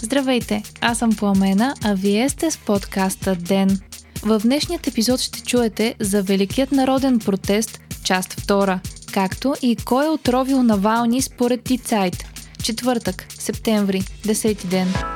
Здравейте, аз съм Пламена, а вие сте с подкаста ДЕН. В днешният епизод ще чуете за Великият народен протест, част 2, както и кой е отровил Навални според Дицайт. Четвъртък, септември, 10 ден.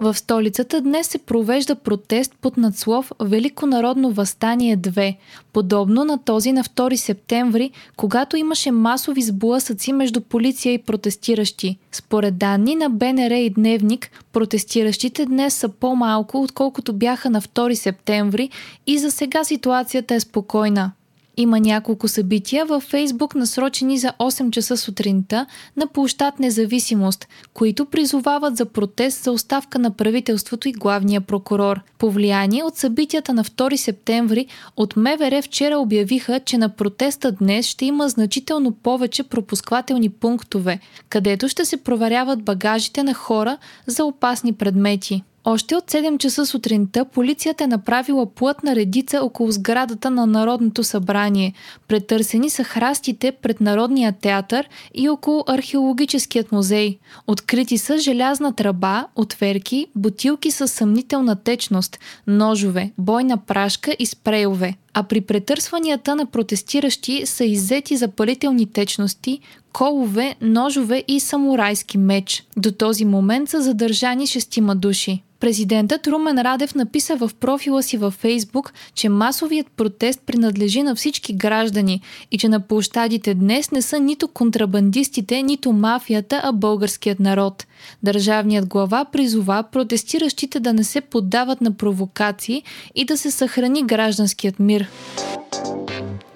В столицата днес се провежда протест под надслов Велико народно възстание 2, подобно на този на 2 септември, когато имаше масови сблъсъци между полиция и протестиращи. Според данни на БНР и Дневник, протестиращите днес са по-малко, отколкото бяха на 2 септември и за сега ситуацията е спокойна. Има няколко събития във Фейсбук, насрочени за 8 часа сутринта на площад Независимост, които призовават за протест за оставка на правителството и главния прокурор. По влияние от събитията на 2 септември, от МВР вчера обявиха, че на протеста днес ще има значително повече пропусквателни пунктове, където ще се проверяват багажите на хора за опасни предмети. Още от 7 часа сутринта полицията е направила плътна редица около сградата на Народното събрание. Претърсени са храстите пред Народния театър и около археологическият музей. Открити са желязна тръба, отверки, бутилки с съмнителна течност, ножове, бойна прашка и спрейове. А при претърсванията на протестиращи са иззети запалителни течности, колове, ножове и самурайски меч. До този момент са задържани шестима души. Президентът Румен Радев написа в профила си във Фейсбук, че масовият протест принадлежи на всички граждани и че на площадите днес не са нито контрабандистите, нито мафията, а българският народ. Държавният глава призова протестиращите да не се поддават на провокации и да се съхрани гражданският мир.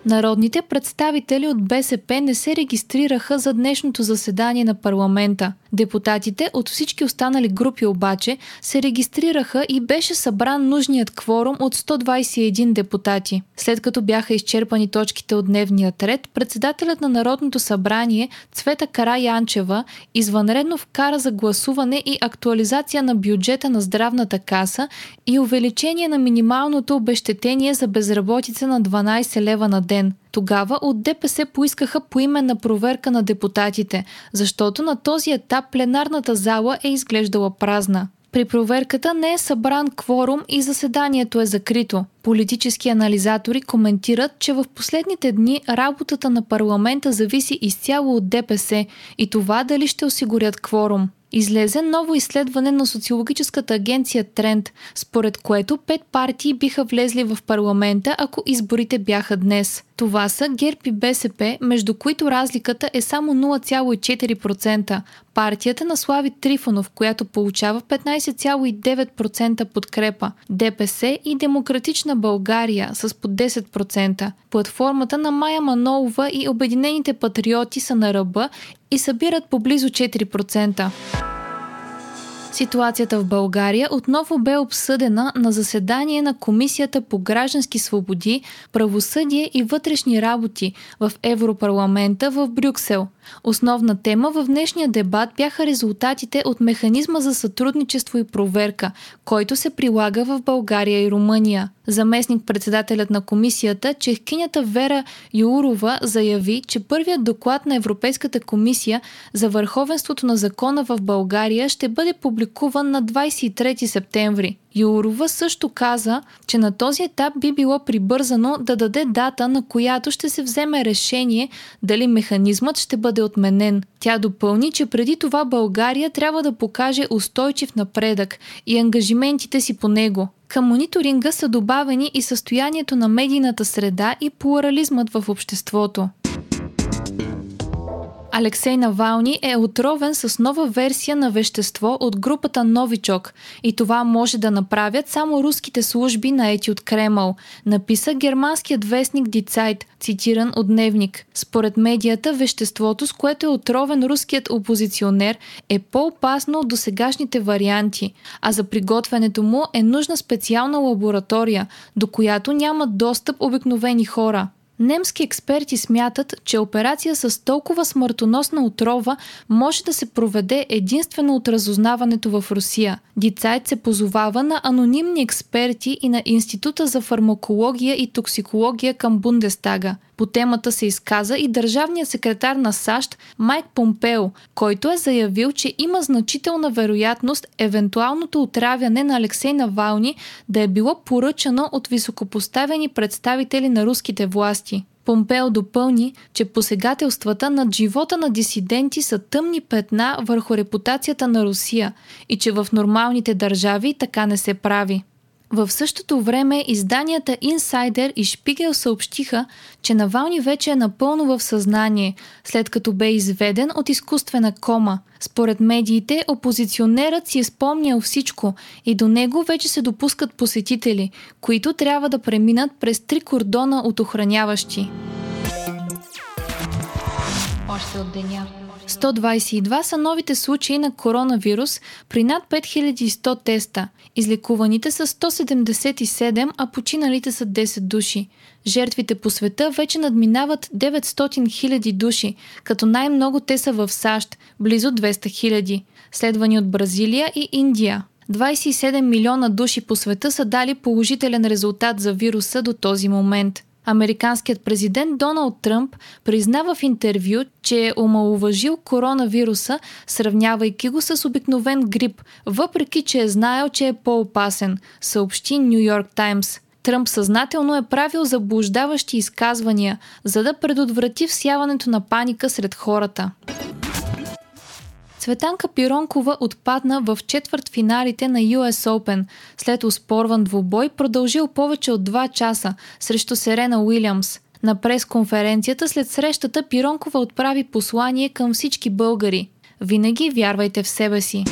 Народните представители от БСП не се регистрираха за днешното заседание на парламента. Депутатите от всички останали групи обаче се регистрираха и беше събран нужният кворум от 121 депутати. След като бяха изчерпани точките от дневния ред, председателят на Народното събрание Цвета Кара Янчева извънредно вкара за гласуване и актуализация на бюджета на здравната каса и увеличение на минималното обещетение за безработица на 12 лева на ден. Тогава от ДПС поискаха поименна проверка на депутатите, защото на този етап пленарната зала е изглеждала празна. При проверката не е събран кворум и заседанието е закрито. Политически анализатори коментират, че в последните дни работата на парламента зависи изцяло от ДПС и това дали ще осигурят кворум. Излезе ново изследване на социологическата агенция Тренд, според което пет партии биха влезли в парламента, ако изборите бяха днес. Това са ГЕРБ и БСП, между които разликата е само 0,4%. Партията на Слави Трифонов, която получава 15,9% подкрепа. ДПС и Демократична България с по 10%. Платформата на Майя Манолова и Обединените патриоти са на ръба и събират поблизо 4%. Ситуацията в България отново бе обсъдена на заседание на Комисията по граждански свободи, правосъдие и вътрешни работи в Европарламента в Брюксел. Основна тема в днешния дебат бяха резултатите от механизма за сътрудничество и проверка, който се прилага в България и Румъния. Заместник председателят на комисията, чехкинята Вера Юрова, заяви, че първият доклад на Европейската комисия за върховенството на закона в България ще бъде публикуван на 23 септември. Юрова също каза, че на този етап би било прибързано да даде дата, на която ще се вземе решение дали механизмът ще бъде отменен. Тя допълни, че преди това България трябва да покаже устойчив напредък и ангажиментите си по него. Към мониторинга са добавени и състоянието на медийната среда и плурализмът в обществото. Алексей Навални е отровен с нова версия на вещество от групата Новичок и това може да направят само руските служби наети от Кремъл, написа германският вестник Дицайт, цитиран от Дневник. Според медията, веществото, с което е отровен руският опозиционер, е по-опасно от досегашните варианти, а за приготвянето му е нужна специална лаборатория, до която нямат достъп обикновени хора. Немски експерти смятат, че операция с толкова смъртоносна отрова може да се проведе единствено от разузнаването в Русия. Дицайт се позовава на анонимни експерти и на Института за фармакология и токсикология към Бундестага. По темата се изказа и държавният секретар на САЩ Майк Помпео, който е заявил, че има значителна вероятност евентуалното отравяне на Алексей Навални да е било поръчано от високопоставени представители на руските власти. Помпео допълни, че посегателствата над живота на дисиденти са тъмни петна върху репутацията на Русия и че в нормалните държави така не се прави. В същото време изданията Insider и Шпигел съобщиха, че Навални вече е напълно в съзнание, след като бе изведен от изкуствена кома. Според медиите, опозиционерът си е спомнял всичко и до него вече се допускат посетители, които трябва да преминат през три кордона от охраняващи. Още от деня. 122 са новите случаи на коронавирус при над 5100 теста. Излекуваните са 177, а починалите са 10 души. Жертвите по света вече надминават 900 000 души, като най-много те са в САЩ – близо 200 000, следвани от Бразилия и Индия. 27 милиона души по света са дали положителен резултат за вируса до този момент – Американският президент Доналд Тръмп признава в интервю, че е омалуважил коронавируса, сравнявайки го с обикновен грип, въпреки че е знаел, че е по-опасен, съобщи Нью Йорк Таймс. Тръмп съзнателно е правил заблуждаващи изказвания, за да предотврати всяването на паника сред хората. Цветанка Пиронкова отпадна в четвърт финалите на US Open, след успорван двубой, продължил повече от 2 часа срещу Серена Уилямс. На пресконференцията след срещата Пиронкова отправи послание към всички българи. Винаги вярвайте в себе си.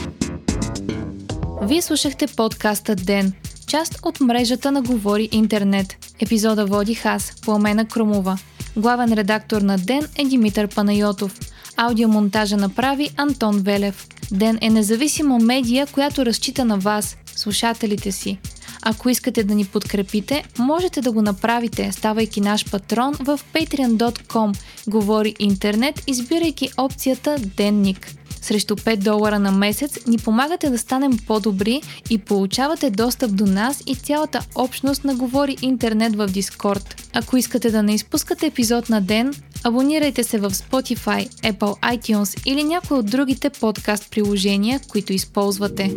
Вие слушахте подкаста Ден, част от мрежата на Говори Интернет. Епизода водих аз, Пламена Крумова. Главен редактор на Ден е Димитър Панайотов. Аудиомонтажа направи Антон Велев. Ден е независима медия, която разчита на вас, слушателите си. Ако искате да ни подкрепите, можете да го направите, ставайки наш патрон в patreon.com. Говори интернет, избирайки опцията Денник. Срещу 5 долара на месец ни помагате да станем по-добри и получавате достъп до нас и цялата общност на Говори Интернет в Дискорд. Ако искате да не изпускате епизод на ден, абонирайте се в Spotify, Apple iTunes или някои от другите подкаст приложения, които използвате.